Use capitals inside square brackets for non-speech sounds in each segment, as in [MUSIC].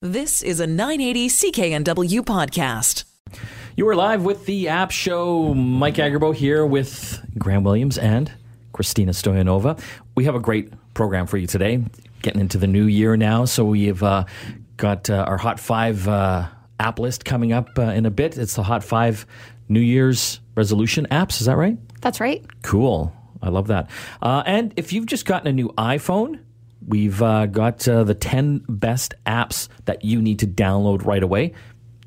This is a 980 CKNW podcast. You are live with the App Show. Mike Agerbo here with Graham Williams and Christina Stoyanova. We have a great program for you today. Getting into the new year now, so we've uh, got uh, our Hot Five uh, app list coming up uh, in a bit. It's the Hot Five New Year's resolution apps. Is that right? That's right. Cool. I love that. Uh, and if you've just gotten a new iPhone, we've uh, got uh, the 10 best apps that you need to download right away.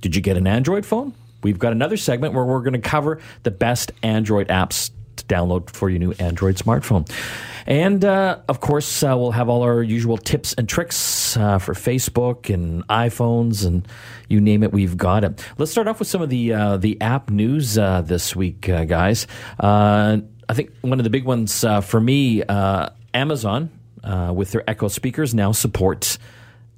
Did you get an Android phone? We've got another segment where we're going to cover the best Android apps to download for your new Android smartphone. And uh, of course, uh, we'll have all our usual tips and tricks uh, for Facebook and iPhones and you name it, we've got it. Let's start off with some of the uh, the app news uh, this week, uh, guys. I think one of the big ones for me, Amazon uh, with their Echo speakers now supports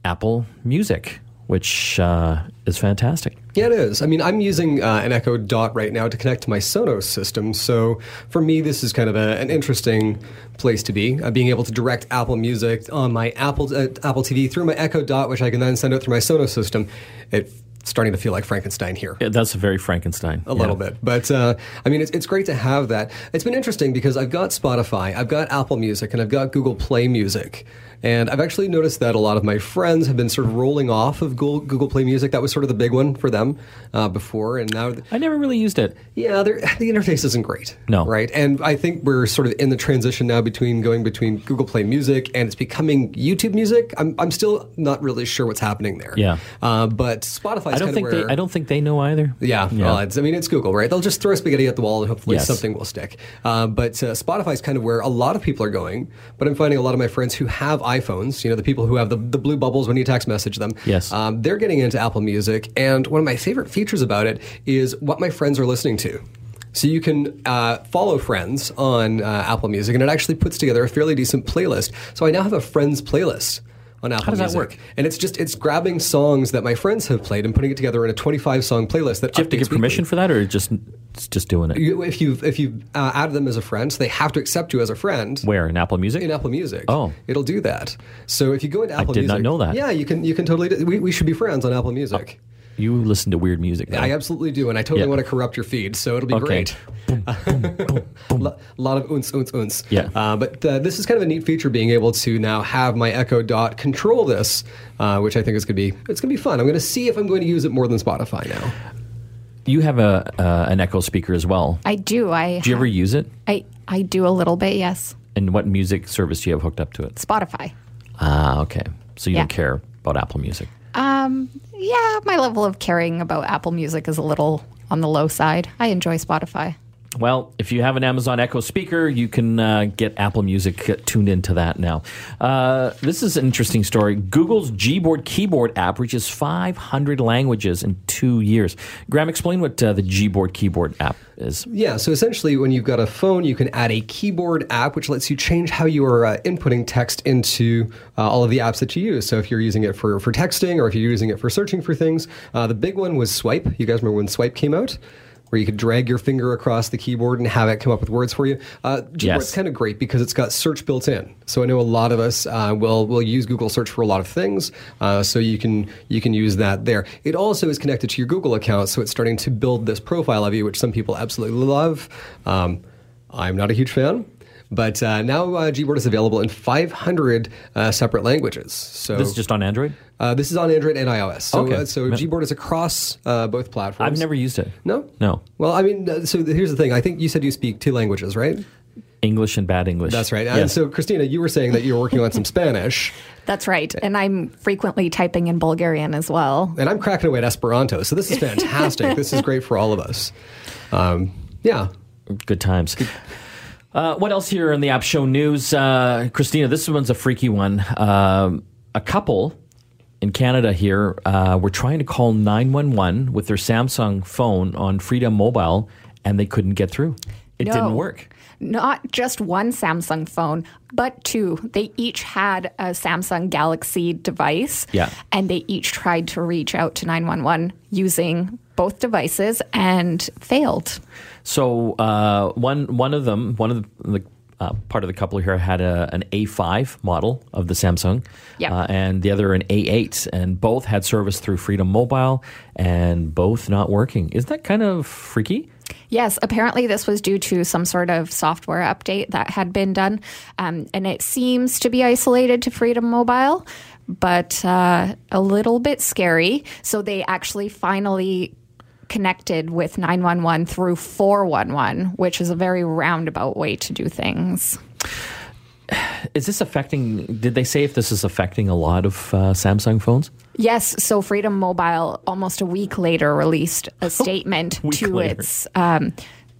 Apple Music, which uh, is fantastic. Yeah, it is. I mean, I'm using uh, an Echo Dot right now to connect to my Sonos system. So for me, this is kind of a, an interesting place to be. Uh, being able to direct Apple Music on my Apple uh, Apple TV through my Echo Dot, which I can then send out through my Sonos system. It starting to feel like Frankenstein here. Yeah, that's very Frankenstein. A yeah. little bit. But uh, I mean, it's, it's great to have that. It's been interesting because I've got Spotify, I've got Apple Music, and I've got Google Play Music. And I've actually noticed that a lot of my friends have been sort of rolling off of Google, Google Play Music. That was sort of the big one for them uh, before, and now I never really used it. Yeah, [LAUGHS] the interface isn't great. No, right? And I think we're sort of in the transition now between going between Google Play Music and it's becoming YouTube Music. I'm, I'm still not really sure what's happening there. Yeah, uh, but Spotify. I don't think where, they. I don't think they know either. Yeah, yeah. Well, I mean, it's Google, right? They'll just throw spaghetti at the wall and hopefully yes. something will stick. Uh, but uh, Spotify is kind of where a lot of people are going. But I'm finding a lot of my friends who have iPhones, you know, the people who have the, the blue bubbles when you text message them. Yes. Um, they're getting into Apple Music. And one of my favorite features about it is what my friends are listening to. So you can uh, follow friends on uh, Apple Music, and it actually puts together a fairly decent playlist. So I now have a friends playlist on Apple How does Music. that work? And it's just it's grabbing songs that my friends have played and putting it together in a 25 song playlist. That Do you have to give permission weekly. for that, or just just doing it? You, if you if you uh, added them as a friend, so they have to accept you as a friend. Where in Apple Music? In Apple Music. Oh, it'll do that. So if you go into Apple I did Music, not know that. Yeah, you can you can totally. Do, we, we should be friends on Apple Music. Oh. You listen to weird music. Though. I absolutely do, and I totally Yeah. want to corrupt your feed, so it'll be Okay. great. A [LAUGHS] lot of oons, oons, unce. Yeah. Uh, but uh, this is kind of a neat feature, being able to now have my Echo Dot control this, uh, which I think is going to be it's going to be fun. I'm going to see if I'm going to use it more than Spotify now. You have a uh, an Echo speaker as well. I do. I Do you ever use it? I I do a little bit. Yes. And what music service do you have hooked up to it? Spotify. Ah, okay. So you Yeah. don't care about Apple Music. Um. Yeah, my level of caring about Apple Music is a little on the low side. I enjoy Spotify. Well, if you have an Amazon Echo speaker, you can uh, get Apple Music uh, tuned into that now. Uh, this is an interesting story. Google's Gboard keyboard app reaches 500 languages in two years. Graham, explain what uh, the Gboard keyboard app is. Yeah, so essentially, when you've got a phone, you can add a keyboard app, which lets you change how you are uh, inputting text into uh, all of the apps that you use. So if you're using it for, for texting or if you're using it for searching for things, the big one was Swype. You guys remember when Swype came out? Where you could drag your finger across the keyboard and have it come up with words for you. Uh, Gboard's Yes. kind of great because it's got search built in. So I know a lot of us uh, will will use Google Search for a lot of things. Uh, so you can you can use that there. It also is connected to your Google account, so it's starting to build this profile of you, which some people absolutely love. Um, I'm not a huge fan. But uh, now uh, Gboard is available in 500 uh, separate languages. So This is just on Android? uh, this is on Android and iOS. So, Okay. uh, so Gboard is across uh, both platforms. I've never used it. No. No. Well, I mean, uh, so here's the thing. I think you said you speak two languages, right? English and bad English. That's right. And Yes. so, Christina, you were saying that you were working on some [LAUGHS] Spanish, That's right. And I'm frequently typing in Bulgarian as well. and I'm cracking away at Esperanto. So this is fantastic. [LAUGHS] this is great for all of us. Um, yeah. Good times. Uh, what else here in the app show news? Uh, Christina, this one's a freaky one. Um, a couple in Canada here uh, were trying to call 911 with their Samsung phone on Freedom Mobile, and they couldn't get through. It No. didn't work. Not just one Samsung phone, but two. They each had a Samsung Galaxy device. Yeah. And they each tried to reach out to 911 using both devices and failed. So uh, one one of them, one of the, the uh, part of the couple here had a, an A5 model of the Samsung, Yep. uh, and the other an A8, and both had service through Freedom Mobile, and both not working. Isn't that kind of freaky? Yes, apparently this was due to some sort of software update that had been done, um, and it seems to be isolated to Freedom Mobile, but uh, a little bit scary. So they actually finally connected with 911 through 411, which is a very roundabout way to do things. Is this affecting? Did they say if this is affecting a lot of uh, Samsung phones? Yes, so Freedom Mobile almost a week later released a [LAUGHS] statement Week to later. its um,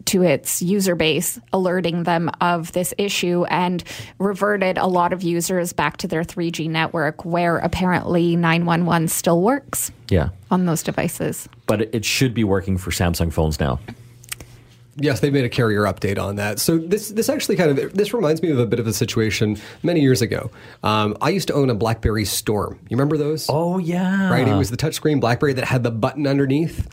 to its user base, alerting them of this issue and reverted a lot of users back to their 3G network, where apparently 911 still works Yeah, on those devices. but it should be working for Samsung phones now. Yes, they made a carrier update on that. So this this actually kind of this reminds me of a bit of a situation many years ago. Um, I used to own a BlackBerry Storm. You remember those? Oh yeah, Right, it was the touchscreen BlackBerry that had the button underneath.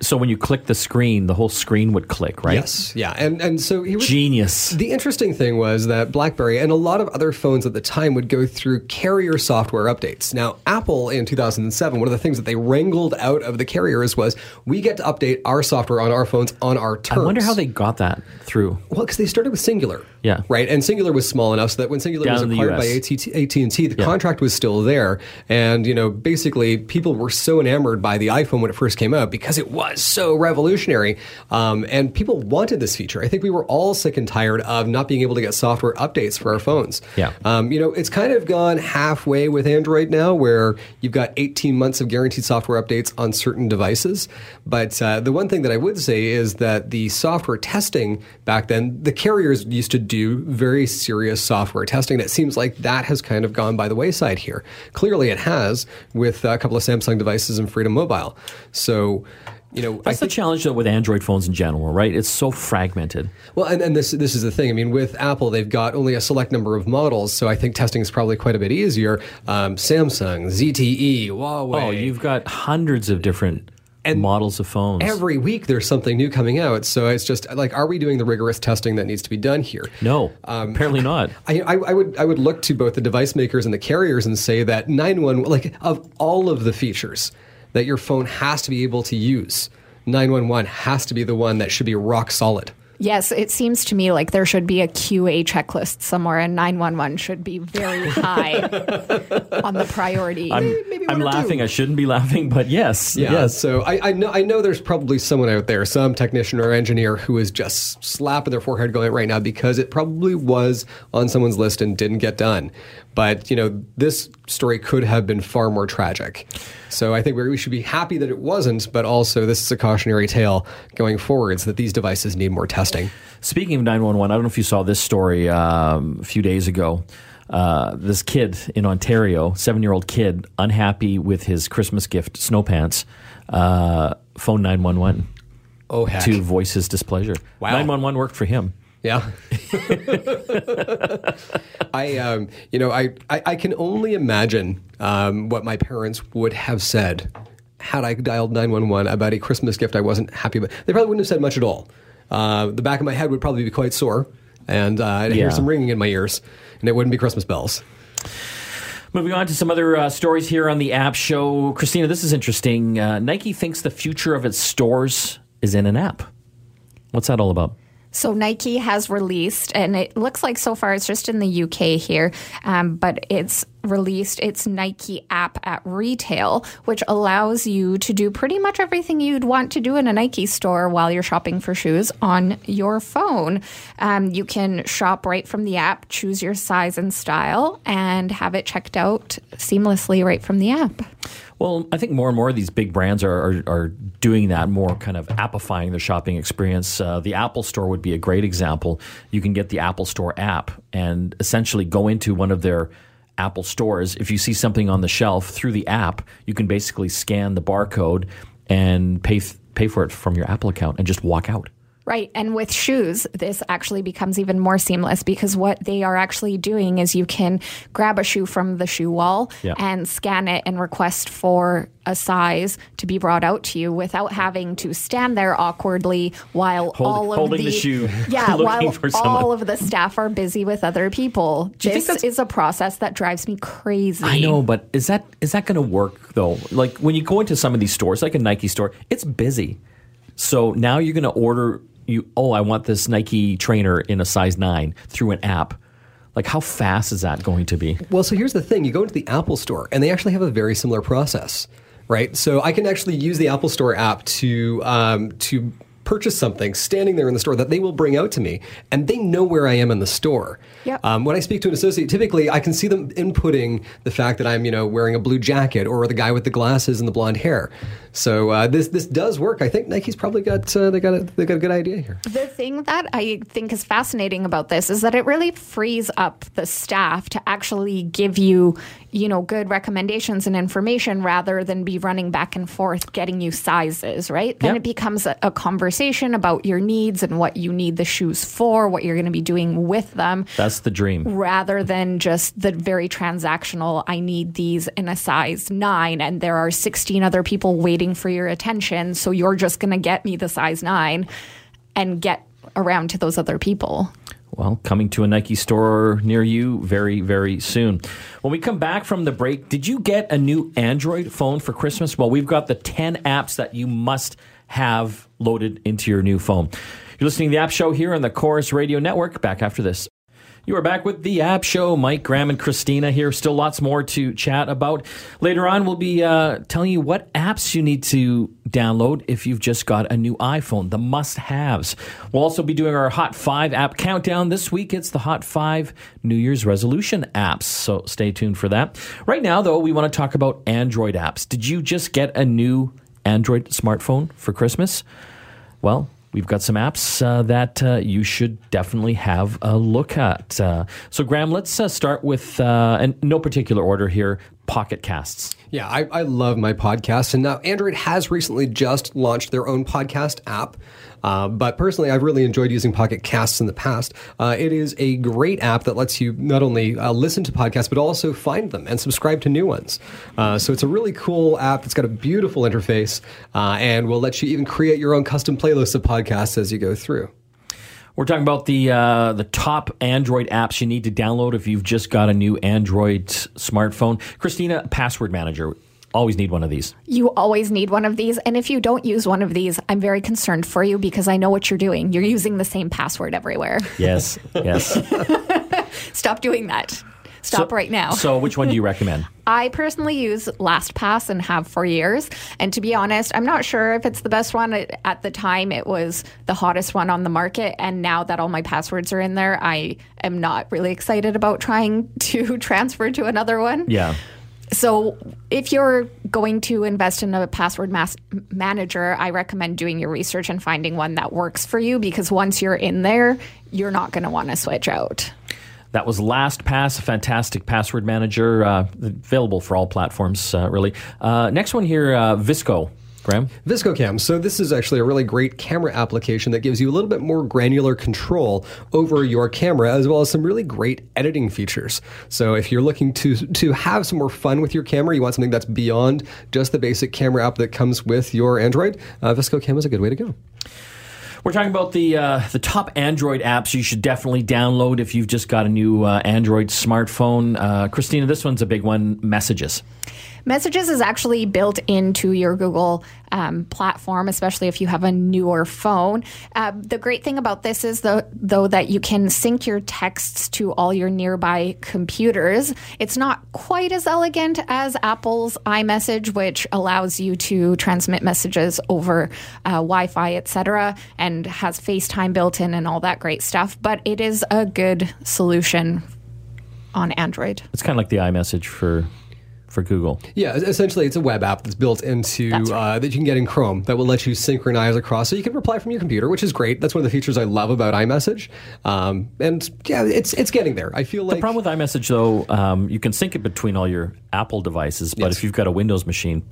So when you click the screen, the whole screen would click, right? Yes, yeah, and and so he was, Genius. The interesting thing was that BlackBerry and a lot of other phones at the time would go through carrier software updates. Now, Apple in 2007, one of the things that they wrangled out of the carriers was we get to update our software on our phones on our terms. I wonder how they got that through. Well, because they started with Cingular. Yeah. Right. And Cingular was small enough so that when Cingular Down was acquired by AT&T, AT&T, the contract was still there. And, you know, basically people were so enamored by the iPhone when it first came out because it was so revolutionary. Um, and people wanted this feature. I think we were all sick and tired of not being able to get software updates for our phones. Yeah. Um, you know, it's kind of gone halfway with Android now, where you've got 18 months of guaranteed software updates on certain devices. But uh, the one thing that I would say is that the software testing back then, the carriers used to do very serious software testing. It seems like that has kind of gone by the wayside here. Clearly, it has with a couple of Samsung devices and Freedom Mobile. So. You know, I That's the challenge though with Android phones in general, right? It's so fragmented. well, and, and this this is the thing. I mean, with Apple, they've got only a select number of models, so I think testing is probably quite a bit easier. Um, Samsung, ZTE, Huawei. Oh, you've got hundreds of different And models of phones. every week there's something new coming out. So it's just like, are we doing the rigorous testing that needs to be done here? no, Um, apparently not. I, I, I would I would look to both the device makers and the carriers and say that 911 like of all of the features that your phone has to be able to use, 911 has to be the one that should be rock solid. Yes, it seems to me like there should be a QA checklist somewhere, and 911 should be very [LAUGHS] high on the priority. I'm, maybe I'm one or two. laughing. I shouldn't be laughing, but yes, Yeah. yes. So I, I know I know there's probably someone out there, some technician or engineer, who is just slapping their forehead going right now because it probably was on someone's list and didn't get done. But you know, this story could have been far more tragic. So I think we we should be happy that it wasn't, but also this is a cautionary tale going forwards that these devices need more testing. Speaking of 911, I don't know if you saw this story um, a few days ago. Uh, this kid in Ontario, seven year old kid, unhappy with his Christmas gift, snow pants, uh, phone 911 Oh heck. to voice his displeasure. Wow. 911 worked for him. Yeah. [LAUGHS] I, um, you know, I, I, I can only imagine um, what my parents would have said had I dialed 911 about a Christmas gift I wasn't happy about. They probably wouldn't have said much at all. Uh, the back of my head would probably be quite sore, and uh, I'd hear some ringing in my ears, and it wouldn't be Christmas bells. Moving on to some other uh, stories here on the app show. Christina, this is interesting. Uh, Nike thinks the future of its stores is in an app. What's that all about? So Nike has released, and it looks like so far it's just in the UK here, um, but it's released its Nike app at retail, which allows you to do pretty much everything you'd want to do in a Nike store while you're shopping for shoes on your phone. Um, you can shop right from the app, choose your size and style, and have it checked out seamlessly right from the app. Well, I think more and more of these big brands are, are, are doing that, more kind of appifying their shopping experience. Uh, the Apple Store would be a great example. You can get the Apple Store app and essentially go into one of their Apple stores. If you see something on the shelf through the app, you can basically scan the barcode and pay, pay for it from your Apple account and just walk out. Right. And with shoes, this actually becomes even more seamless because what they are actually doing is you can grab a shoe from the shoe wall Yeah. and scan it and request for a size to be brought out to you without having to stand there awkwardly while Hold- all of holding the, the shoe, [LAUGHS] yeah while all of the staff are busy with other people this is a process that drives me crazy I know, but is that is that going to work though? Like when you go into some of these stores, like a Nike store, it's busy. So now you're going to order you. Oh, I want this Nike trainer in a size nine through an app. Like how fast is that going to be? Well, so here's the thing: you go into the Apple Store, and they actually have a very similar process, right? So I can actually use the Apple Store app to um, to purchase something standing there in the store that they will bring out to me, and they know where I am in the store. Yep. Um, when I speak to an associate, typically I can see them inputting the fact that I'm, you know, wearing a blue jacket or the guy with the glasses and the blonde hair. So uh, this this does work. I think Nike's probably got uh, they got a, they got a good idea here. The thing that I think is fascinating about this is that it really frees up the staff to actually give you, you know, good recommendations and information rather than be running back and forth getting you sizes, right? Then Yep. it becomes a, a conversation about your needs and what you need the shoes for, what you're going to be doing with them. That's the dream. rather than just the very transactional, I need these in a size nine, and there are 16 other people waiting for your attention. So you're just going to get me the size nine and get around to those other people. Well, coming to a Nike store near you very, very soon. When we come back from the break, did you get a new Android phone for Christmas? Well, we've got the 10 apps that you must have loaded into your new phone. You're listening to the App Show here on the Chorus Radio Network. Back after this. You are back with the App Show. Mike, Graham, and Christina here. Still lots more to chat about. Later on, we'll be uh, telling you what apps you need to download if you've just got a new iPhone, the must haves. We'll also be doing our Hot 5 app countdown. This week, it's the Hot 5 New Year's resolution apps. So stay tuned for that. Right now, though, we want to talk about Android apps. Did you just get a new Android smartphone for Christmas? Well, we've got some apps uh, that uh, you should definitely have a look at. Uh, so, Graham, let's uh, start with, uh, and no particular order here, Pocket Casts. Yeah, I, I love my podcast. And now Android has recently just launched their own podcast app. Uh, but personally, I've really enjoyed using Pocket Casts in the past. Uh, it is a great app that lets you not only uh, listen to podcasts, but also find them and subscribe to new ones. Uh, so it's a really cool app. It's got a beautiful interface and will let you even create your own custom playlists of podcasts as you go through. We're talking about the uh, the top Android apps you need to download if you've just got a new Android smartphone. Christina, Password Manager. Always need one of these. You always need one of these. And if you don't use one of these, I'm very concerned for you because I know what you're doing. You're using the same password everywhere. Yes, yes. [LAUGHS] Stop doing that. Stop So- right now. So, which one do you recommend? [LAUGHS] I personally use LastPass and have for years. And to be honest, I'm not sure if it's the best one. At at the time, it was the hottest one on the market. And now that all my passwords are in there, I am not really excited about trying [LAUGHS] to transfer to another one. Yeah. So, if you're going to invest in a password mas- manager, I recommend doing your research and finding one that works for you because once you're in there, you're not going to want to switch out. That was LastPass, a fantastic password manager, uh, available for all platforms, uh, really. Uh, next one here, uh, VSCO. Graham? VSCO Cam. So this is actually a really great camera application that gives you a little bit more granular control over your camera, as well as some really great editing features. So if you're looking to to have some more fun with your camera, you want something that's beyond just the basic camera app that comes with your Android. Uh, VSCO Cam is a good way to go. We're talking about the uh, the top Android apps you should definitely download if you've just got a new uh, Android smartphone. Uh, Christina, this one's a big one Messages. Messages is actually built into your Google um, platform, especially if you have a newer phone. Uh, the great thing about this is, though, that you can sync your texts to all your nearby computers. It's not quite as elegant as Apple's iMessage, which allows you to transmit messages over uh, Wi-Fi, etc., and has FaceTime built in and all that great stuff. But it is a good solution on Android. It's kind of like the iMessage for for Google. Yeah, essentially, it's a web app that's built into That's right. uh, that you can get in Chrome that will let you synchronize across, so you can reply from your computer, which is great. That's one of the features I love about iMessage. Um, and yeah, it's it's getting there. I feel like The problem with iMessage, though, um, you can sync it between all your Apple devices, but Yes. if you've got a Windows machine,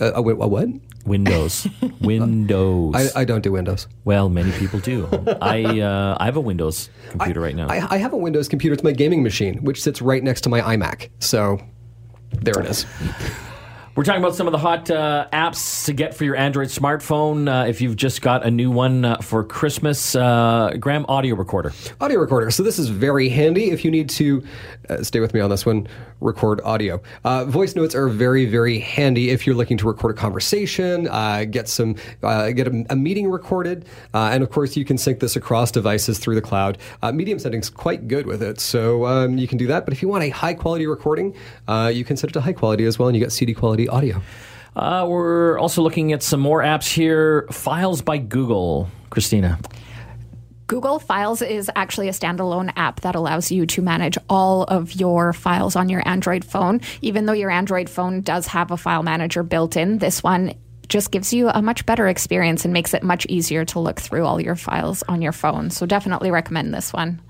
Uh, a, a what? Windows. [LAUGHS] Windows. I, I don't do Windows. well, many people do. I uh, I have a Windows computer right now. I, I have a Windows computer. It's my gaming machine, which sits right next to my iMac. So there it is. We're talking about some of the hot uh, apps to get for your Android smartphone uh, if you've just got a new one uh, for Christmas. Uh, Graham Audio Recorder. Audio recorder. So this is very handy if you need to uh, stay with me on this one. Record audio. Uh, voice notes are very very handy if you're looking to record a conversation, get some get a, a meeting recorded, and of course you can sync this across devices through the cloud. Medium setting's quite good with it, so um, you can do that. But if you want a high quality recording, you can set it to high quality as well, and you get CD quality audio. Uh, we're also looking at some more apps here. Files by Google. Christina. Google Files is actually a standalone app that allows you to manage all of your files on your Android phone. Even though your Android phone does have a file manager built in, this one just gives you a much better experience and makes it much easier to look through all your files on your phone. So definitely recommend this one.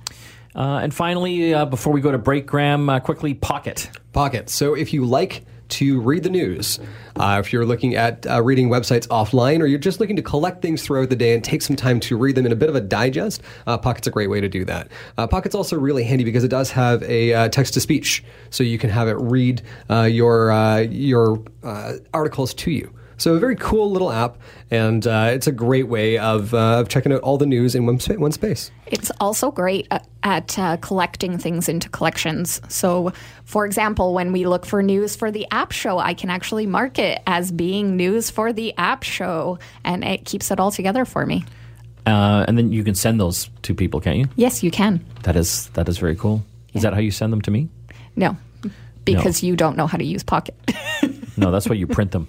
Uh, and finally, uh, before we go to break, Graham, uh, quickly, Pocket. Pocket. So if you like to read the news, uh, if you're looking at uh, reading websites offline, or you're just looking to collect things throughout the day and take some time to read them in a bit of a digest, uh, Pocket's a great way to do that. Uh, Pocket's also really handy because it does have a uh, text to speech, so you can have it read uh, your your articles to you. So a very cool little app, and uh, it's a great way of, uh, of checking out all the news in one, spa- one space. It's also great at, at uh, collecting things into collections. So, for example, when we look for news for the app show, I can actually mark it as being news for the app show, and it keeps it all together for me. Uh, and then you can send those to people, can't you? Yes, you can. That is that is very cool. Is that how you send them to me? No, because you don't know how to use Pocket. [LAUGHS] No, that's why you print them.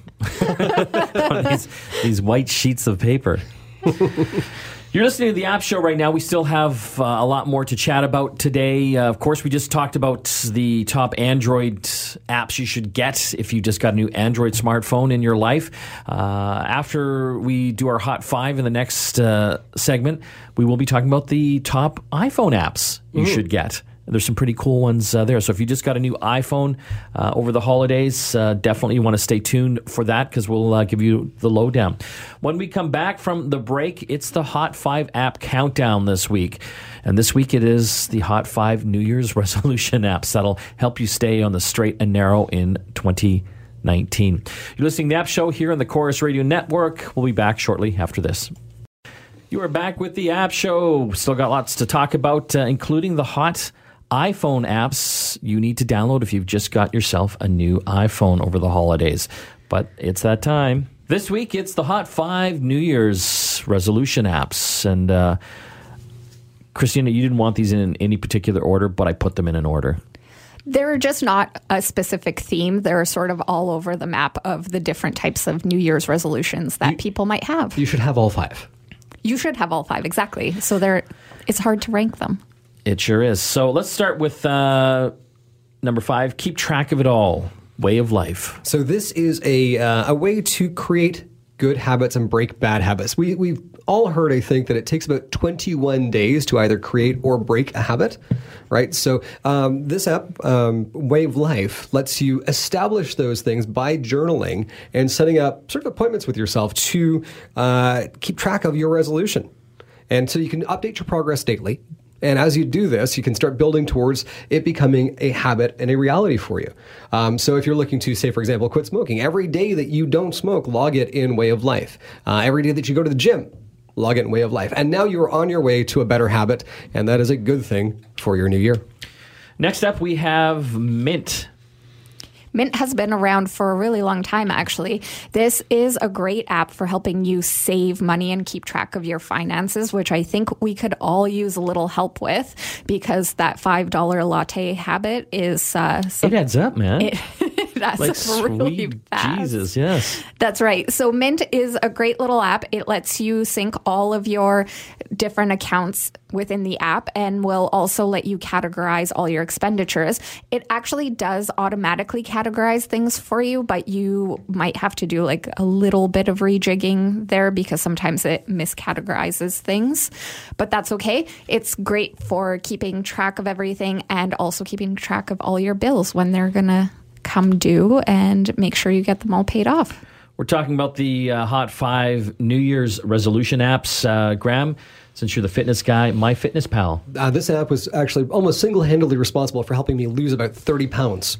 On [LAUGHS] these, these white sheets of paper. You're listening to the App Show right now. We still have uh, a lot more to chat about today. Uh, of course, we just talked about the top Android apps you should get if you just got a new Android smartphone in your life. Uh, after we do our Hot Five in the next uh, segment, we will be talking about the top iPhone apps you should get. There's some pretty cool ones uh, there. So if you just got a new iPhone uh, over the holidays, uh, definitely you want to stay tuned for that because we'll uh, give you the lowdown. When we come back from the break, it's the Hot 5 app countdown this week. And this week it is the Hot 5 New Year's [LAUGHS] resolution apps that'll help you stay on the straight and narrow in 2019. You're listening to the App Show here on the Chorus Radio Network. We'll be back shortly after this. You are back with the App Show. Still got lots to talk about, uh, including the hot iPhone apps you need to download if you've just got yourself a new iPhone over the holidays. But it's that time. This week, it's the Hot 5 New Year's resolution apps. And uh, Christina, you didn't want these in any particular order, but I put them in an order. They're just not a specific theme. They're sort of all over the map of the different types of New Year's resolutions that people might have. You should have all five. You should have all five exactly. So they're it's hard to rank them. It sure is. So let's start with uh, number five keep track of it all. Way of life. So this is a uh, a way to create good habits and break bad habits. We we've all heard, I think, that it takes about 21 days to either create or break a habit, right? So um, this app, um, Way of Life, lets you establish those things by journaling and setting up sort of appointments with yourself to uh, keep track of your resolution. And so you can update your progress daily. And as you do this, you can start building towards it becoming a habit and a reality for you. Um, so if you're looking to, say, for example, quit smoking, every day that you don't smoke, log it in Way of Life. Uh, every day that you go to the gym, log it in Way of Life. And now you are on your way to a better habit, and that is a good thing for your new year. Next up, we have Mint. Mint has been around for a really long time, actually. This is a great app for helping you save money and keep track of your finances, which I think we could all use a little help with because that $5 latte habit is. Uh, It adds up, man. it [LAUGHS] [LAUGHS] adds like really fast. Jesus, yes. That's right. So Mint is a great little app. It lets you sync all of your different accounts within the app and will also let you categorize all your expenditures. It actually does automatically categorize things for you, but you might have to do like a little bit of rejigging there because sometimes it miscategorizes things. But that's okay. It's great for keeping track of everything and also keeping track of all your bills when they're going to come due and make sure you get them all paid off. We're talking about the uh, Hot Five New Year's resolution apps. Uh, Graham, since you're the fitness guy, MyFitnessPal. Uh, this app was actually almost single handedly responsible for helping me lose about 30 pounds.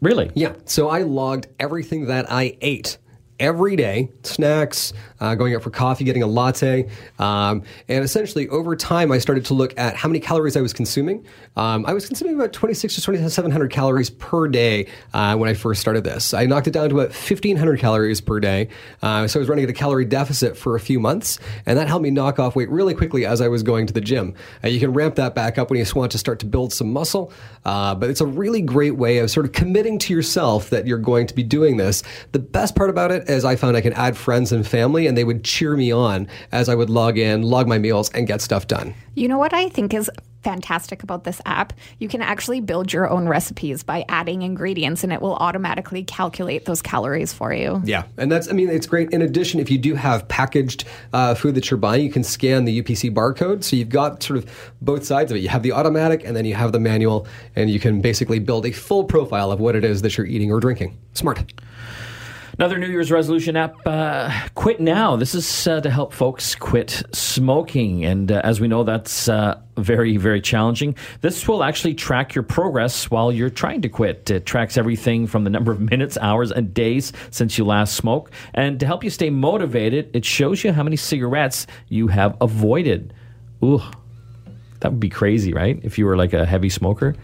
Really? Yeah. So I logged everything that I ate every day snacks, uh, going out for coffee, getting a latte. Um, and essentially, over time, I started to look at how many calories I was consuming. Um, I was consuming about 26 to 2700 calories per day uh, when I first started this. I knocked it down to about 1500 calories per day. Uh, so I was running at a calorie deficit for a few months, and that helped me knock off weight really quickly as I was going to the gym. Uh, you can ramp that back up when you want to start to build some muscle, uh, but it's a really great way of sort of committing to yourself that you're going to be doing this. The best part about it is I found I can add friends and family, and they would cheer me on as I would log in, log my meals, and get stuff done. You know what I think is fantastic about this app? You can actually build your own recipes by adding ingredients and it will automatically calculate those calories for you. Yeah, and that's, I mean, it's great. In addition, if you do have packaged uh, food that you're buying, you can scan the UPC barcode. So you've got sort of both sides of it. You have the automatic and then you have the manual, and you can basically build a full profile of what it is that you're eating or drinking. Smart. Another New Year's resolution app, uh, Quit Now. This is uh, to help folks quit smoking. And uh, as we know, that's uh, very, very challenging. This will actually track your progress while you're trying to quit. It tracks everything from the number of [LAUGHS] minutes, hours, and days since you last smoked. And to help you stay motivated, it shows you how many cigarettes you have avoided. Ooh, that would be crazy, right? If you were like a heavy smoker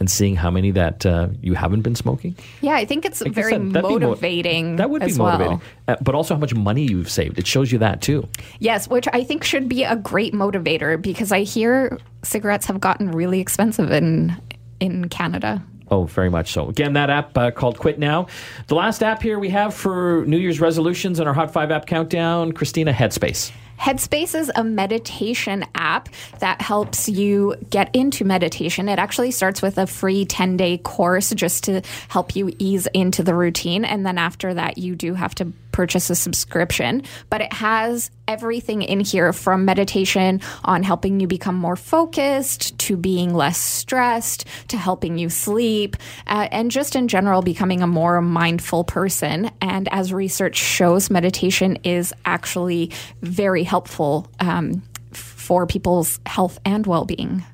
and seeing how many that uh, you haven't been smoking. Yeah, I think it's I very that- be mo- motivating. that would be motivating. Well. Uh, but also how much money you've saved. It shows you that too. Yes, which I think should be a great motivator because I hear cigarettes have gotten really expensive in in Canada. Oh, very much so. Again, that app uh, called Quit Now. The last app here we have for New Year's resolutions in our Hot 5 app countdown, Christina Headspace. Headspace is a meditation app that helps you get into meditation. It actually starts with a free 10 day course just to help you ease into the routine. And then after that, you do have to purchase a subscription. But it has everything in here from meditation on helping you become more focused to being less stressed to helping you sleep uh, and just in general becoming a more mindful person. And as research shows, meditation is actually very helpful um, for people's health and well being.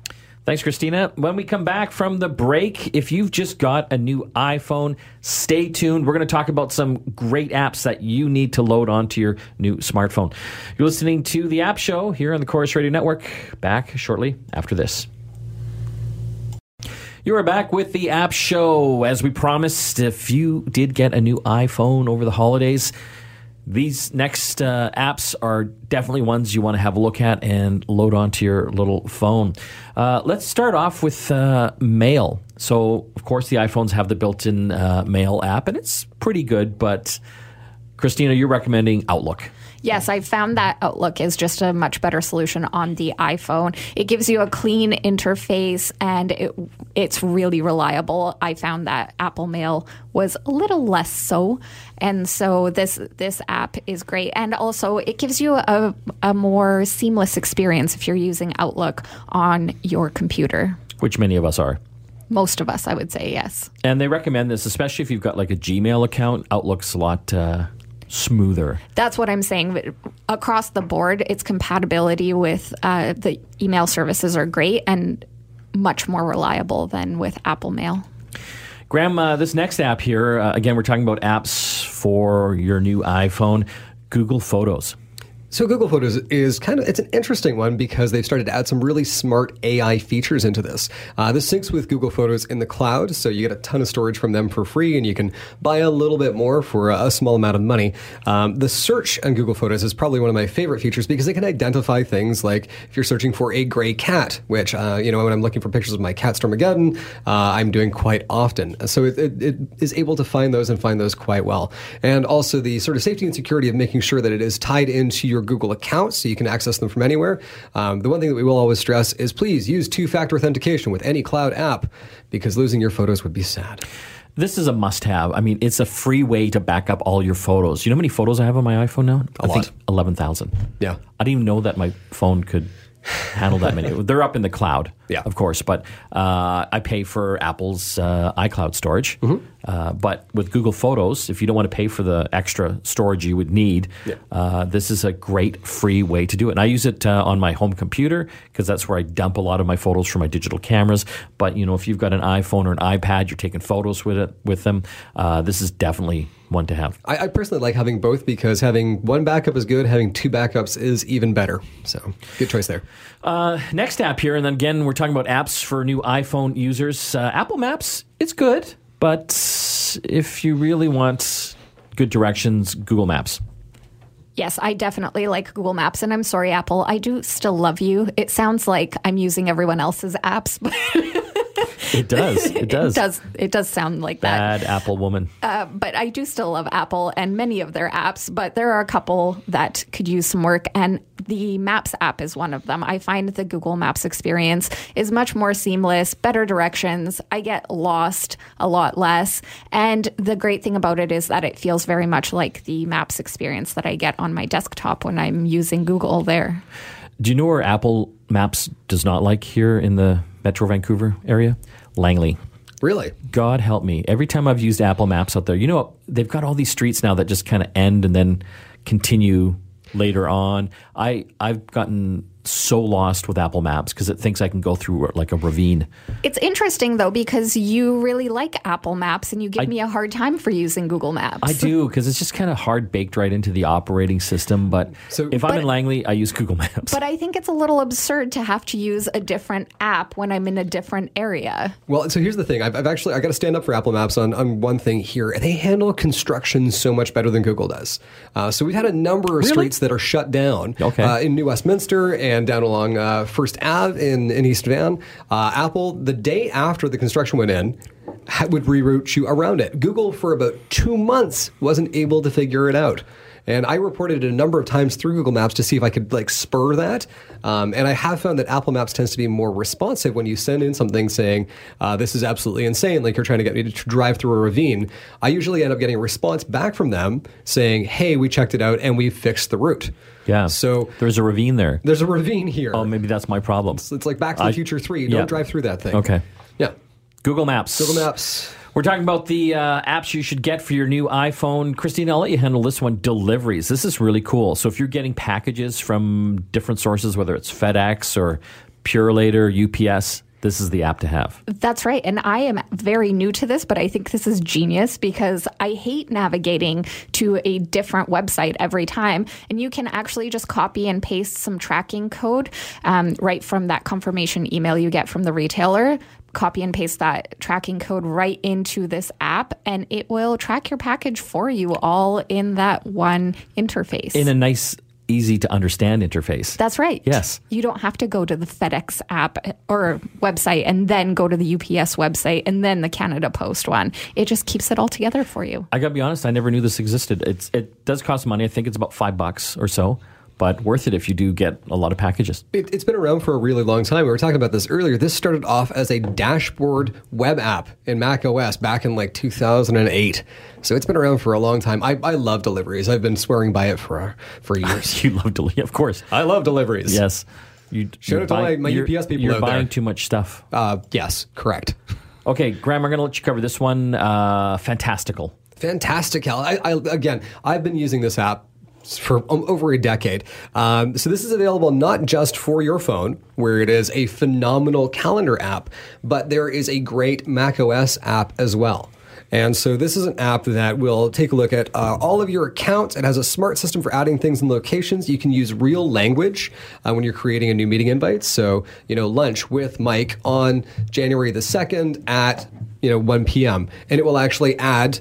Thanks, Christina. When we come back from the break, if you've just got a new iPhone, stay tuned. We're going to talk about some great apps that you need to load onto your new smartphone. You're listening to the App Show here on the Chorus Radio Network. Back shortly after this. You are back with the App Show. As we promised, if you did get a new iPhone over the holidays, these next uh, apps are definitely ones you want to have a look at and load onto your little phone. Uh, let's start off with uh, Mail. So, of course, the iPhones have the built in uh, Mail app, and it's pretty good, but Christina, you're recommending Outlook. Yes, I found that Outlook is just a much better solution on the iPhone. It gives you a clean interface and it, it's really reliable. I found that Apple Mail was a little less so, and so this this app is great. And also, it gives you a, a more seamless experience if you're using Outlook on your computer. Which many of us are. Most of us, I would say, yes. And they recommend this, especially if you've got like a Gmail account. Outlook's a lot uh, smoother. That's what I'm saying. But across the board, its compatibility with uh, the email services are great and much more reliable than with Apple Mail. Graham, uh, this next app here, uh, again, we're talking about apps for your new iPhone, Google Photos. So Google Photos is kind of it's an interesting one because they've started to add some really smart AI features into this. Uh, this syncs with Google Photos in the cloud, so you get a ton of storage from them for free, and you can buy a little bit more for a small amount of money. Um, the search on Google Photos is probably one of my favorite features because it can identify things like if you're searching for a gray cat, which uh, you know when I'm looking for pictures of my cat Stormageddon, uh, I'm doing quite often. So it, it, it is able to find those and find those quite well, and also the sort of safety and security of making sure that it is tied into your Google account so you can access them from anywhere. Um, the one thing that we will always stress is please use two factor authentication with any cloud app because losing your photos would be sad. This is a must have. I mean, it's a free way to back up all your photos. You know how many photos I have on my iPhone now? A I think lot. 11,000. Yeah. I didn't even know that my phone could [SIGHS] handle that many. They're up in the cloud, Yeah. of course, but uh, I pay for Apple's uh, iCloud storage. Mm-hmm. Uh, but with Google Photos, if you don't want to pay for the extra storage you would need, Yeah. uh, this is a great free way to do it. And I use it uh, on my home computer because that's where I dump a lot of my photos from my digital cameras. But you know, if you've got an iPhone or an iPad, you're taking photos with it with them. Uh, this is definitely one to have. I, I personally like having both because having one backup is good, having two backups is even better. So, good choice there. Uh, next app here, and then again, we're talking about apps for new iPhone users. Uh, Apple Maps, it's good, but if you really want good directions, Google Maps. Yes, I definitely like Google Maps, and I'm sorry, Apple. I do still love you. It sounds like I'm using everyone else's apps, [LAUGHS] but It does. It does. it does. It does sound like that. Bad Apple woman. Uh, but I do still love Apple and many of their apps, but there are a couple that could use some work, and the Maps app is one of them. I find the Google Maps experience is much more seamless, better directions. I get lost a lot less. And the great thing about it is that it feels very much like the Maps experience that I get on my desktop when I'm using Google there. Do you know where Apple Maps does not like here in the Metro Vancouver area? Langley. Really? God help me. Every time I've used Apple Maps out there, you know, they've got all these streets now that just kind of end and then continue later on. I I've gotten so lost with Apple Maps because it thinks I can go through like a ravine. It's interesting though because you really like Apple Maps and you give me a hard time for using Google Maps. I do because it's just kind of hard baked right into the operating system. But So- if I'm in Langley, I use Google Maps. But I think it's a little absurd to have to use a different app when I'm in a different area. Well, so here's the thing. I've, I've actually I got to stand up for Apple Maps on, on one thing here. They handle construction so much better than Google does. Uh, so we've had a number of streets that are shut down Okay. uh, in New Westminster and down along uh, First Ave in, in East Van. Uh, Apple, the day after the construction went in, would reroute you around it. Google, for about two months, wasn't able to figure it out. And I reported it a number of times through Google Maps to see if I could like spur that. Um, and I have found that Apple Maps tends to be more responsive when you send in something saying, uh, this is absolutely insane, like you're trying to get me to drive through a ravine. I usually end up getting a response back from them saying, hey, we checked it out and we fixed the route. yeah. So there's a ravine there. there's a ravine here. Oh, maybe that's my problem. it's like Back to the I- Future 3. Don't drive through that thing. Okay. Yeah. Google Maps. Google Maps. We're talking about the uh, apps you should get for your new iPhone. Christine, I'll let you handle this one. Deliveries. This is really cool. So if you're getting packages from different sources, whether it's FedEx or Purolator, UPS, this is the app to have. That's right. And I am very new to this, but I think this is genius because I hate navigating to a different website every time. And you can actually just copy and paste some tracking code um, right from that confirmation email you get from the retailer. Copy and paste that tracking code right into this app, and it will track your package for you all in that one interface. In a nice, easy to understand interface. That's right. Yes. You don't have to go to the FedEx app uh, or website and then go to the UPS website and then the Canada Post one. It just keeps it all together for you. I got to be honest, I never knew this existed. It's it does cost money. I think it's about five bucks or so, but worth it if you do get a lot of packages. It, it's been around for a really long time. We were talking about this earlier. This started off as a dashboard web app in Mac OS back in like 2008. So it's been around for a long time. I, I love deliveries. I've been swearing by it for for [LAUGHS] years. You love to, of course. I love deliveries. Yes. You, Shout you're out to my- my UPS people You're buying there. too much stuff. Uh, yes, correct. [LAUGHS] Okay, Graham, I'm going to let you cover this one. Uh, fantastical. Fantastic, Hal. I, I, again, I've been using this app for um, over a decade. Um, so this is available not just for your phone, where it is a phenomenal calendar app, but there is a great macOS app as well. And so this is an app that will take a look at uh, all of your accounts. It has a smart system for adding things and locations. You can use real language uh, when you're creating a new meeting invite. So, you know, lunch with Mike on January the 2nd at, you know, 1 p.m. And it will actually add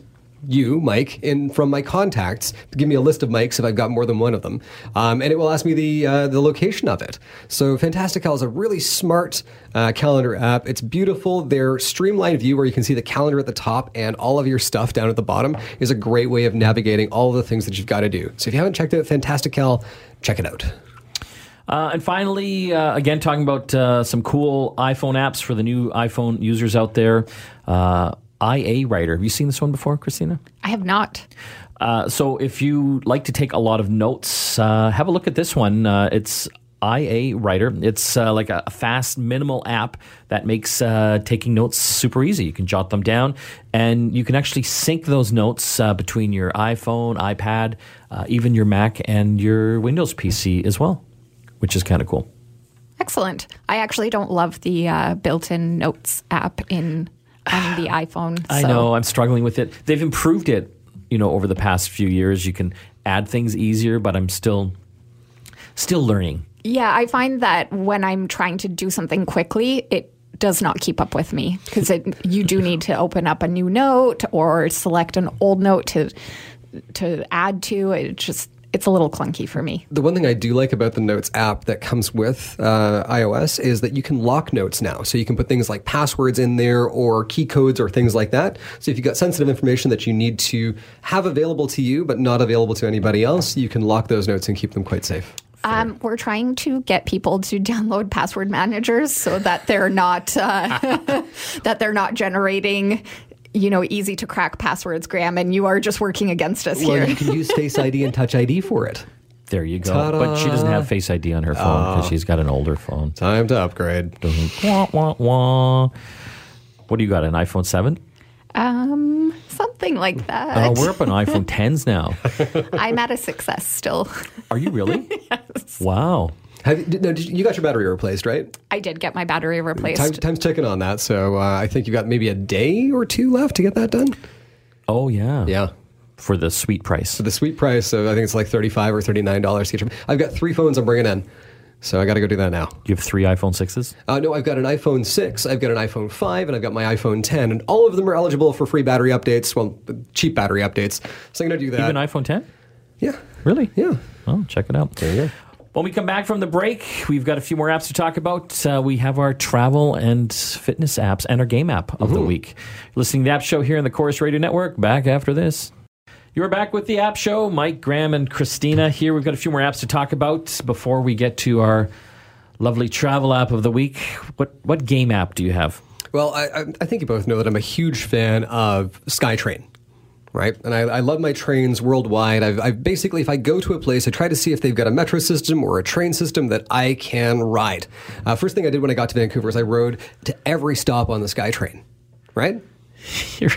you, Mike, in from my contacts. Give me a list of mics if I've got more than one of them, um, and it will ask me the uh, the location of it. So Fantastical is a really smart uh, calendar app. It's beautiful. Their streamlined view, where you can see the calendar at the top and all of your stuff down at the bottom, is a great way of navigating all of the things that you've got to do. So if you haven't checked out Fantastical, check it out. Uh, and finally, uh, again, talking about uh, some cool iPhone apps for the new iPhone users out there. IA Writer. Have you seen this one before, Christina? I have not. Uh, so if you like to take a lot of notes, uh, have a look at this one. Uh, it's IA Writer. It's uh, like a, fast, minimal app that makes uh, taking notes super easy. You can jot them down, and you can actually sync those notes uh, between your iPhone, iPad, uh, even your Mac, and your Windows PC as well, which is kind of cool. Excellent. I actually don't love the uh, built-in notes app in on the iPhone. I so- know I'm struggling with it. They've improved it, you know, over the past few years. You can add things easier, but I'm still still learning. Yeah, I find that when I'm trying to do something quickly, it does not keep up with me because you do need to open up a new note or select an old note to to add to. It just it's a little clunky for me. The one thing I do like about the Notes app that comes with uh, iOS is that you can lock notes now. So you can put things like passwords in there or key codes or things like that. So if you've got sensitive information that you need to have available to you but not available to anybody else, you can lock those notes and keep them quite safe. Um, we're trying to get people to download password managers so that they're not uh, [LAUGHS] that they're not generating you know easy to crack passwords graham and you are just working against us Well, here you can use [LAUGHS] Face ID and Touch ID for it. There you go. Ta-da. But she doesn't have Face ID on her phone because she's got an older phone. Time to upgrade. Wah, wah, wah. What do you got? An iPhone 7? um something like that Oh, we're up on iPhone [LAUGHS] 10s now. i'm at a 6s still Are you really? [LAUGHS] yes. Wow. Have you, no, did you you got your battery replaced, right? i did get my battery replaced Time, time's ticking on that. So uh, I think you've got maybe a day or two left to get that done. Oh, yeah. Yeah. For the sweet price. For The sweet price of I think it's like thirty-five or thirty-nine dollars to get your. I've got three phones I'm bringing in, so I got to go do that now. You have three iPhone 6s? Uh, no, I've got an iPhone six, I've got an iPhone five, and I've got my iPhone ten, and all of them are eligible for free battery updates. Well, cheap battery updates. So I'm going to do that. Even iPhone 10? yeah, Really? yeah. Well, check it out. There you go. When we come back from the break, we've got a few more apps to talk about. Uh, we have our travel and fitness apps and our game app of the week. Listening to the App Show here on the Corus Radio Network. Back after this. You're back with the App Show. Mike, Graham, and Christina here. We've got a few more apps to talk about before we get to our lovely travel app of the week. What what game app do you have? Well, I, I think you both know that I'm a huge fan of SkyTrain. Right, and I, I love my trains worldwide. I've, I've basically, if I go to a place, I try to see if they've got a metro system or a train system that I can ride. Uh, first thing I did when I got to Vancouver is I rode to every stop on the SkyTrain. Right, [LAUGHS] You're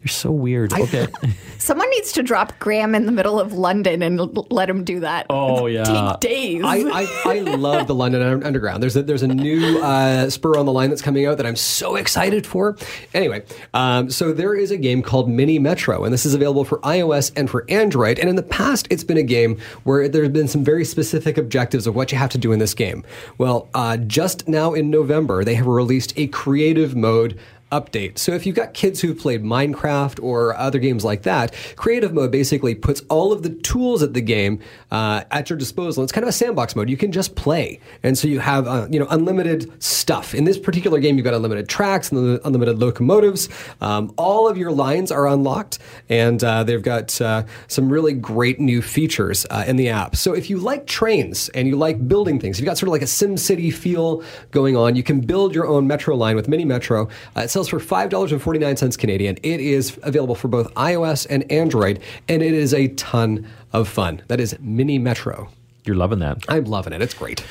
you're so weird. Okay. [LAUGHS] someone needs to drop graham in the middle of london and l- let him do that Oh, yeah. take days I, I, I love the London Underground. There's a, there's a new uh, spur on the line that's coming out that I'm so excited for. Anyway, um, so there is a game called Mini Metro, and this is available for iOS and for Android. And in the past, it's been a game where there have been some very specific objectives of what you have to do in this game. Well, uh, just now in November, they have released a creative mode update. So if you've got kids who've played Minecraft or other games like that, creative mode basically puts all of the tools at the game uh, at your disposal. It's kind of a sandbox mode. You can just play, and so you have uh, you know unlimited stuff. In this particular game, you've got unlimited tracks, and unlimited locomotives. Um, all of your lines are unlocked, and uh, they've got uh, some really great new features uh, in the app. So if you like trains and you like building things, you've got sort of like a Sim City feel going on. You can build your own metro line with Mini Metro. Uh, it sells for five dollars and forty nine cents Canadian. It is available for both iOS and Android, and it is a ton of fun. That is Mini Metro. You're loving that. I'm loving it. It's great.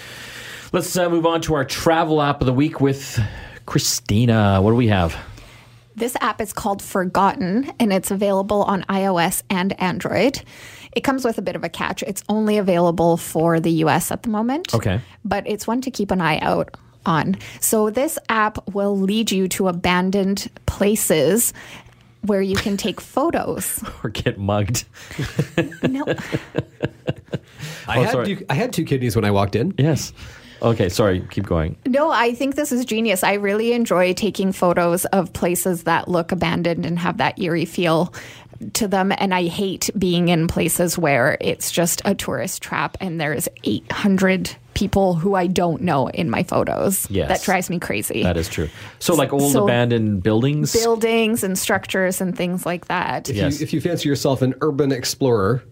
Let's uh, move on to our travel app of the week with Christina. What do we have? This app is called Forgotten and it's available on iOS and Android. It comes with a bit of a catch. It's only available for the US at the moment. Okay. But it's one to keep an eye out on. So this app will lead you to abandoned places where you can take [LAUGHS] photos. Or get mugged? No. [LAUGHS] I, Oh, had sorry. two, I had two kidneys when I walked in. Yes. Okay, sorry. Keep going. No, I think this is genius. I really enjoy taking photos of places that look abandoned and have that eerie feel to them. And I hate being in places where it's just a tourist trap and there's 800 people who I don't know in my photos. Yes. That drives me crazy. That is true. So, like old So- abandoned buildings. Buildings and structures and things like that. If, Yes. you, if you fancy yourself an urban explorer,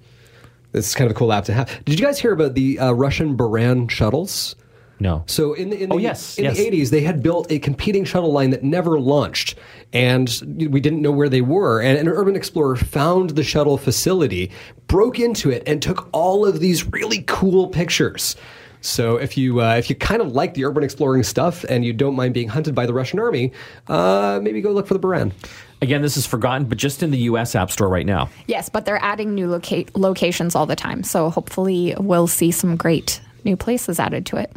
this is kind of a cool app to have. Did you guys hear about the uh, Russian Buran shuttles? no. So in the in the, Oh, yes, in yes. the 80s, they had built a competing shuttle line that never launched, and we didn't know where they were. And an urban explorer found the shuttle facility, broke into it, and took all of these really cool pictures. So if you uh, if you kind of like the urban exploring stuff and you don't mind being hunted by the Russian army, uh, maybe go look for the Buran. Again, this is forgotten, but just in the U.S. App Store right now. Yes, but they're adding new loca- locations all the time. So hopefully we'll see some great new places added to it.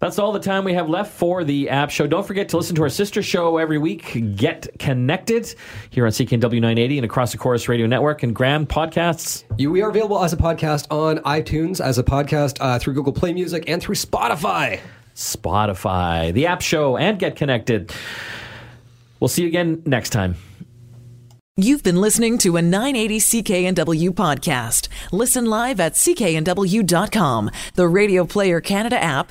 That's all the time we have left for the app show. Don't forget to listen to our sister show every week, Get Connected, here on CKNW 980 and across the Corus Radio Network and Graham Podcasts. You, we are available as a podcast on iTunes, as a podcast uh, through Google Play Music, and through Spotify. Spotify, the app show, and Get Connected. We'll see you again next time. You've been listening to a 980 CKNW podcast. Listen live at cknw.com, the Radio Player Canada app,